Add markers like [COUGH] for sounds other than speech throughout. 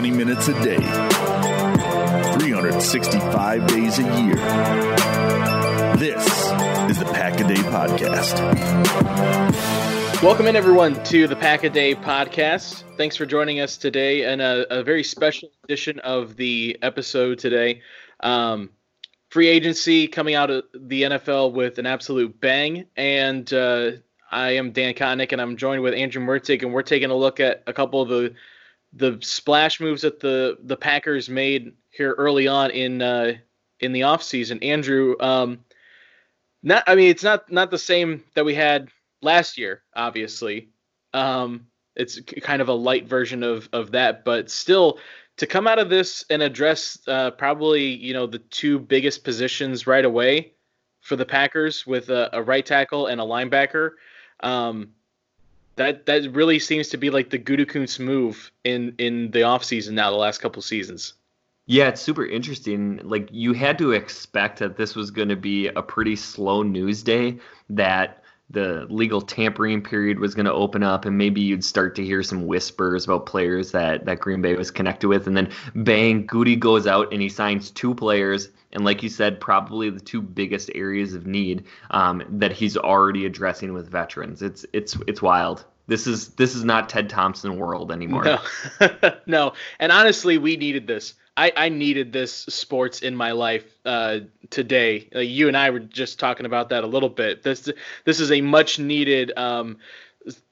20 minutes a day, 365 days a year. This is the Pack a Day Podcast. Welcome in, everyone, to the Pack a Day Podcast. Thanks for joining us today and a, very special edition of the episode today. Um, free agency coming out of the NFL with an absolute bang. And uh, I am Dan Kotnik, and I'm joined with Andrew Mertig, and we're taking a look at a couple of the the splash moves that the the Packers made here early on in uh, in the offseason. Andrew, um, not I mean it's not not the same that we had last year, obviously. Um, it's kind of a light version of of that, but still to come out of this and address uh, probably you know the two biggest positions right away for the Packers with a, a right tackle and a linebacker. Um, that that really seems to be like the Gutekunst move in in the offseason now the last couple seasons. Yeah, it's super interesting. Like you had to expect that this was going to be a pretty slow news day that the legal tampering period was going to open up and maybe you'd start to hear some whispers about players that that Green Bay was connected with. And then bang Goody goes out and he signs two players. And like you said probably the two biggest areas of need um, that he's already addressing with veterans. It's it's it's wild. This is this is not Ted Thompson world anymore. No, [LAUGHS] no. and honestly we needed this I, I needed this sports in my life uh, today. Uh, you and I were just talking about that a little bit. This this is a much needed um,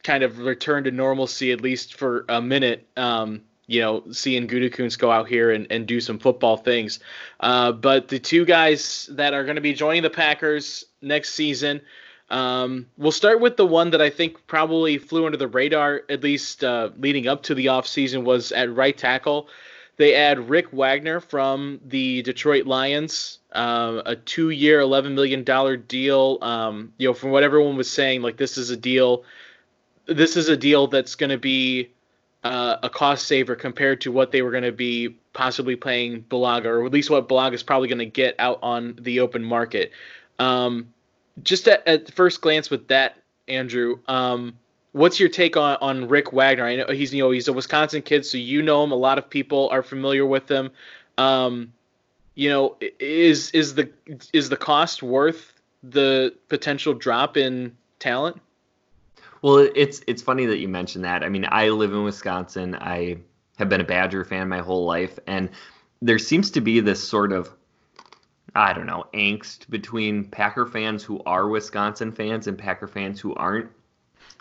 kind of return to normalcy, at least for a minute. Um, you know, seeing Gutekunst go out here and, and do some football things. Uh, but the two guys that are going to be joining the Packers next season, um, we'll start with the one that I think probably flew under the radar, at least uh, leading up to the offseason, was at right tackle. They add Rick Wagner from the Detroit Lions, uh, a two-year, eleven million dollar deal. Um, you know, from what everyone was saying, like this is a deal. This is a deal that's going to be uh, a cost saver compared to what they were going to be possibly paying Bulaga, or at least what Bulaga is probably going to get out on the open market. Um, just at, at first glance with that, Andrew. Um, what's your take on, on Rick Wagner? I know he's you know he's a Wisconsin kid, so you know him. A lot of people are familiar with him. Um, you know, is is the is the cost worth the potential drop in talent? Well, it's it's funny that you mentioned that. I mean, I live in Wisconsin. I have been a Badger fan my whole life, and there seems to be this sort of I don't know angst between Packer fans who are Wisconsin fans and Packer fans who aren't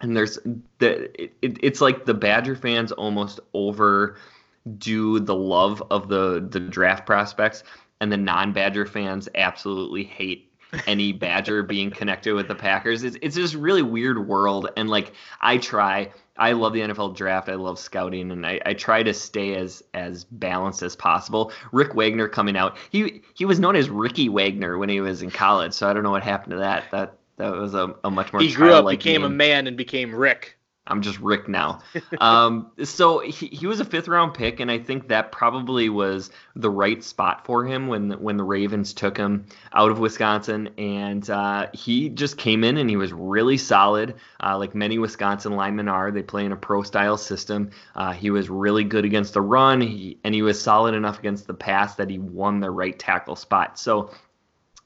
and there's the it, it's like the Badger fans almost overdo the love of the the draft prospects, and the non-Badger fans absolutely hate any [LAUGHS] Badger being connected with the Packers. It's it's this really weird world, and like I try. I love the NFL draft. I love scouting, and I, I try to stay as as balanced as possible. Rick Wagner coming out, he he was known as Ricky Wagner when he was in college, so I don't know what happened to that. That that was a, a much more. He grew up, became name. a man, and became Rick. I'm just Rick now. [LAUGHS] um, so he, he was a fifth round pick, and I think that probably was the right spot for him when when the Ravens took him out of Wisconsin, and uh, he just came in and he was really solid, uh, like many Wisconsin linemen are. They play in a pro style system. Uh, he was really good against the run, he, and he was solid enough against the pass that he won the right tackle spot. So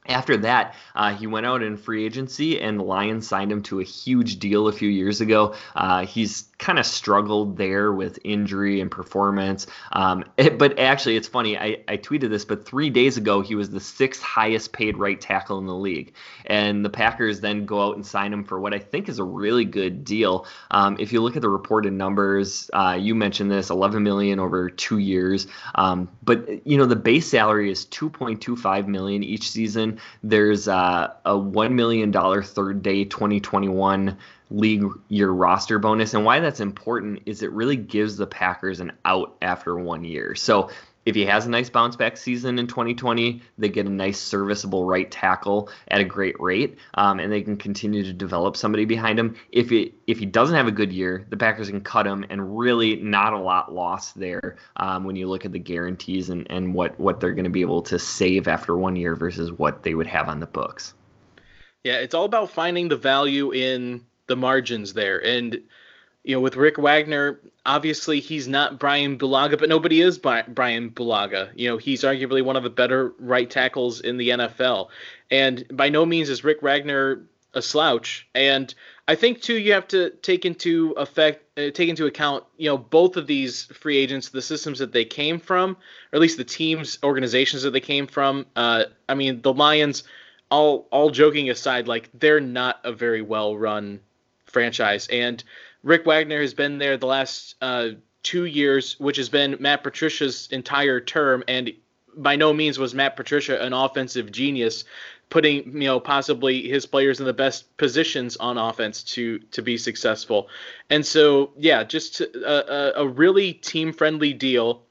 after that, uh, he went out in free agency, and the Lions signed him to a huge deal a few years ago. Uh, he's kind of struggled there with injury and performance. Um, it, [LAUGHS] but actually, it's funny. I, I tweeted this, but three days ago, he was the sixth highest paid right tackle in the league. And the Packers then go out and sign him for what I think is a really good deal. Um, if you look at the reported numbers, uh, you mentioned this 11 million over two years. Um, but, you know, the base salary is 2.25 million each season. There's uh, a $1 million third day 2021 league year roster bonus. And why that's important is it really gives the Packers an out after one year. So if he has a nice bounce back season in 2020, they get a nice serviceable right tackle at a great rate, um, and they can continue to develop somebody behind him. If he if he doesn't have a good year, the Packers can cut him, and really not a lot lost there um, when you look at the guarantees and, and what what they're going to be able to save after one year versus what they would have on the books. Yeah, it's all about finding the value in the margins there. And you know, with Rick Wagner, obviously he's not Brian Bulaga, but nobody is Brian Bulaga. You know, he's arguably one of the better right tackles in the NFL. And by no means is Rick Wagner a slouch. And I think too you have to take into effect uh, take into account you know both of these free agents the systems that they came from or at least the teams organizations that they came from. Uh, I mean the Lions all all joking aside like they're not a very well run franchise and Rick Wagner has been there the last uh, two years, which has been Matt Patricia's entire term, and by no means was Matt Patricia an offensive genius, putting you know possibly his players in the best positions on offense to to be successful. And so yeah, just a, a really team friendly deal.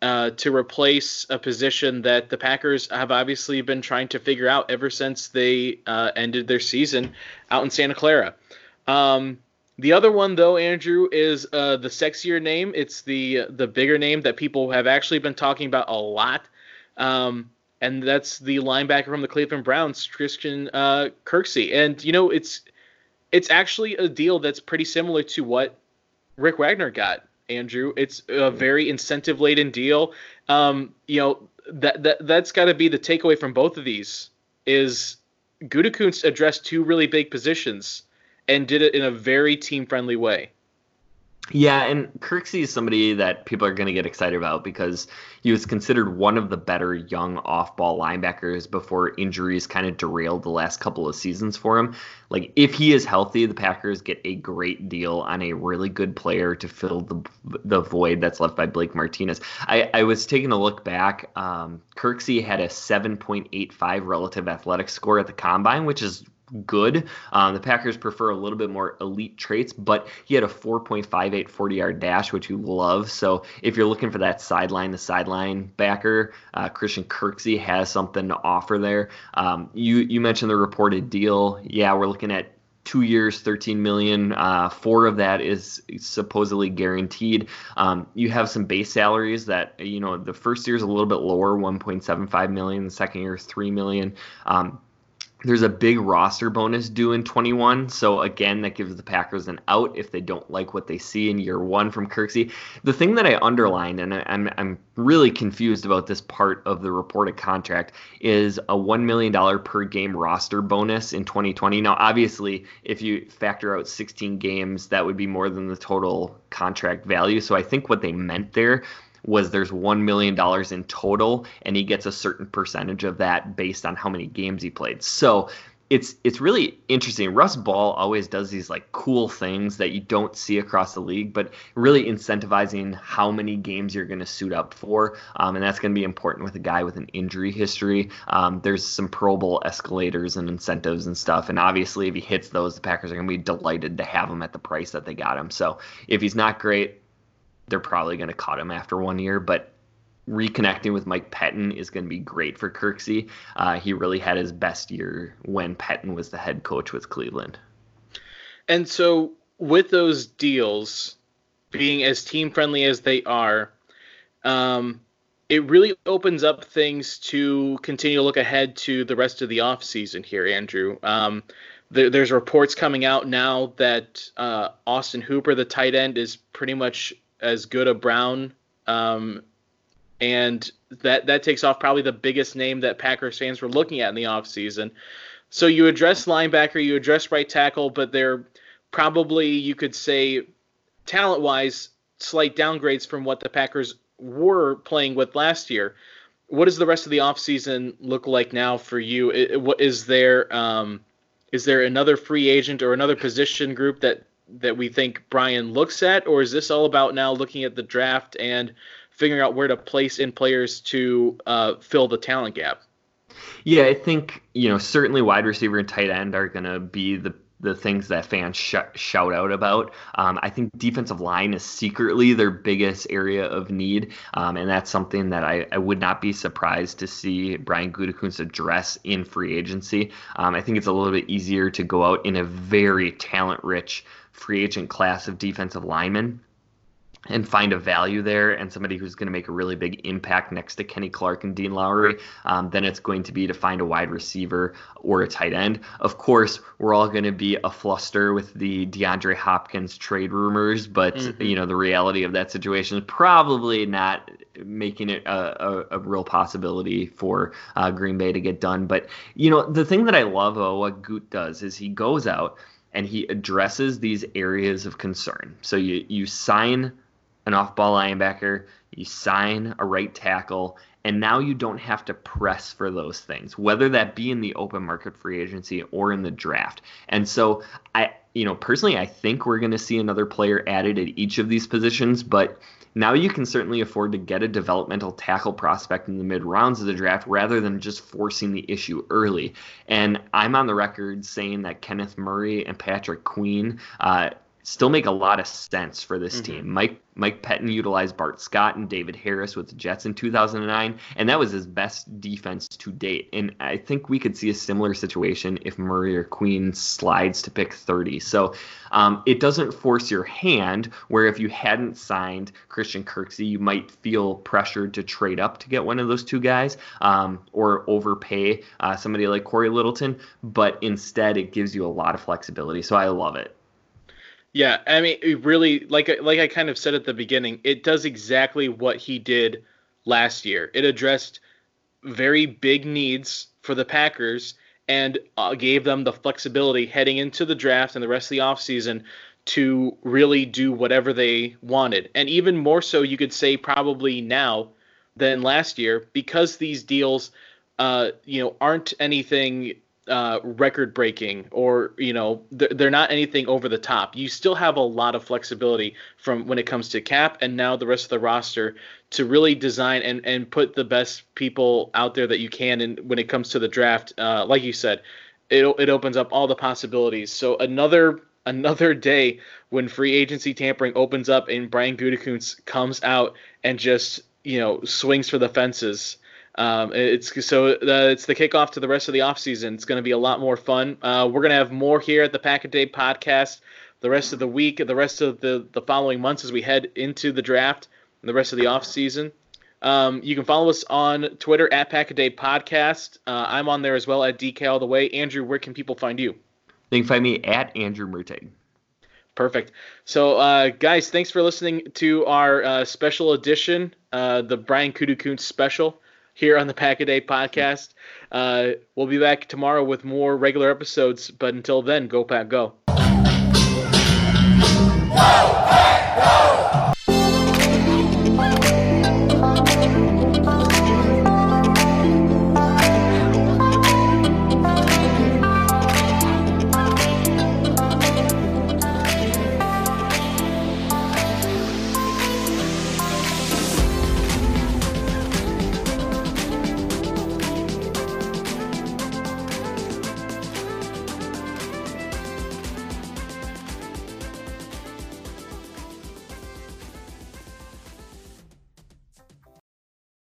Uh, to replace a position that the Packers have obviously been trying to figure out ever since they uh, ended their season out in Santa Clara. Um, the other one, though, Andrew, is uh, the sexier name. It's the the bigger name that people have actually been talking about a lot, um, and that's the linebacker from the Cleveland Browns, Christian uh, Kirksey. And you know, it's it's actually a deal that's pretty similar to what Rick Wagner got. Andrew, it's a very incentive laden deal. Um, you know that that that's got to be the takeaway from both of these. Is Gutekunst addressed two really big positions and did it in a very team friendly way. Yeah, and Kirksey is somebody that people are going to get excited about because he was considered one of the better young off-ball linebackers before injuries kind of derailed the last couple of seasons for him. Like if he is healthy, the Packers get a great deal on a really good player to fill the the void that's left by Blake Martinez. I, I was taking a look back. Um, Kirksey had a 7.85 relative athletic score at the combine, which is good. Um, the Packers prefer a little bit more elite traits, but he had a 4.58 40 yard dash, which you love. So if you're looking for that sideline the sideline backer, uh, Christian Kirksey has something to offer there. Um, you you mentioned the reported deal. Yeah, we're looking at two years 13 million uh, four of that is supposedly guaranteed um, you have some base salaries that you know the first year is a little bit lower 1.75 million the second year 3 million um, there's a big roster bonus due in 21. So again, that gives the Packers an out if they don't like what they see in year one from Kirksey. The thing that I underlined, and I'm I'm really confused about this part of the reported contract, is a one million dollar per game roster bonus in 2020. Now, obviously, if you factor out 16 games, that would be more than the total contract value. So I think what they meant there was there's $1 million in total, and he gets a certain percentage of that based on how many games he played. So it's it's really interesting. Russ Ball always does these like cool things that you don't see across the league, but really incentivizing how many games you're going to suit up for, um, and that's going to be important with a guy with an injury history. Um, there's some Pro Bowl escalators and incentives and stuff, and obviously if he hits those, the Packers are going to be delighted to have him at the price that they got him. So if he's not great, they're probably going to cut him after one year, but reconnecting with Mike Pettine is going to be great for Kirksey. Uh, he really had his best year when Pettine was the head coach with Cleveland. And so, with those deals being as team friendly as they are, um, it really opens up things to continue to look ahead to the rest of the offseason here, Andrew. Um, there's reports coming out now that uh, Austin Hooper, the tight end, is pretty much as good a Brown, um, and that that takes off probably the biggest name that Packers fans were looking at in the offseason. So you address linebacker, you address right tackle, but they're probably you could say talent wise slight downgrades from what the Packers were playing with last year. What does the rest of the offseason look like now for you? Is there um, is there another free agent or another position group that that we think Brian looks at, or is this all about now looking at the draft and figuring out where to place in players to uh, fill the talent gap? Yeah, I think you know certainly wide receiver and tight end are going to be the the things that fans sh- shout out about. Um, I think defensive line is secretly their biggest area of need, um, and that's something that I, I, would not be surprised to see Brian Gutekunst address in free agency. Um, I think it's a little bit easier to go out in a very talent-rich free agent class of defensive linemen and find a value there and somebody who's going to make a really big impact next to Kenny Clark and Dean Lowry, um, then it's going to be to find a wide receiver or a tight end. Of course, we're all going to be a fluster with the DeAndre Hopkins trade rumors, but mm-hmm. you know the reality of that situation is probably not making it a, a, a real possibility for uh, Green Bay to get done. But you know the thing that I love about what Goot does is he goes out and he addresses these areas of concern. So you you sign an off ball linebacker, you sign a right tackle, and now you don't have to press for those things, whether that be in the open market free agency or in the draft. And so I you know, personally I think we're going to see another player added at each of these positions, but now you can certainly afford to get a developmental tackle prospect in the mid rounds of the draft rather than just forcing the issue early. And I'm on the record saying that Kenneth Murray and Patrick Queen uh, still make a lot of sense for this mm-hmm. team. Mike Mike Pettine utilized Bart Scott and David Harris with the Jets in 2009, and that was his best defense to date. And I think we could see a similar situation if Murray or Queen slides to pick 30. So um, it doesn't force your hand, where if you hadn't signed Christian Kirksey, you might feel pressured to trade up to get one of those two guys um, or overpay uh, somebody like Cory Littleton. But instead, it gives you a lot of flexibility. So I love it. Yeah, I mean, it really, like like I kind of said at the beginning, it does exactly what he did last year. It addressed very big needs for the Packers and uh, gave them the flexibility heading into the draft and the rest of the offseason to really do whatever they wanted. And even more so, you could say probably now than last year because these deals, uh, you know, aren't anything uh, record breaking or you know they're, not anything over the top. You still have a lot of flexibility from when it comes to cap and now the rest of the roster to really design and, and put the best people out there that you can and when it comes to the draft. Uh, like you said it, it opens up all the possibilities. So another another day when free agency tampering opens up and Brian Gutekunst comes out and just you know swings for the fences um, it's so uh, it's the kickoff to the rest of the offseason. It's going to be a lot more fun. Uh, we're going to have more here at the Pack a Day podcast the rest of the week, the rest of the, the following months as we head into the draft and the rest of the offseason. Um, you can follow us on Twitter at Pack a Day Podcast. Uh, I'm on there as well at DK All the Way. Andrew, where can people find you? They can find me at Andrew Mertig. Perfect. So, uh, guys, thanks for listening to our uh, special edition, uh, the Brian Gutekunst special here on the Pack a Day podcast. Uh, we'll be back tomorrow with more regular episodes, but until then, go pack, go. go, pack, go!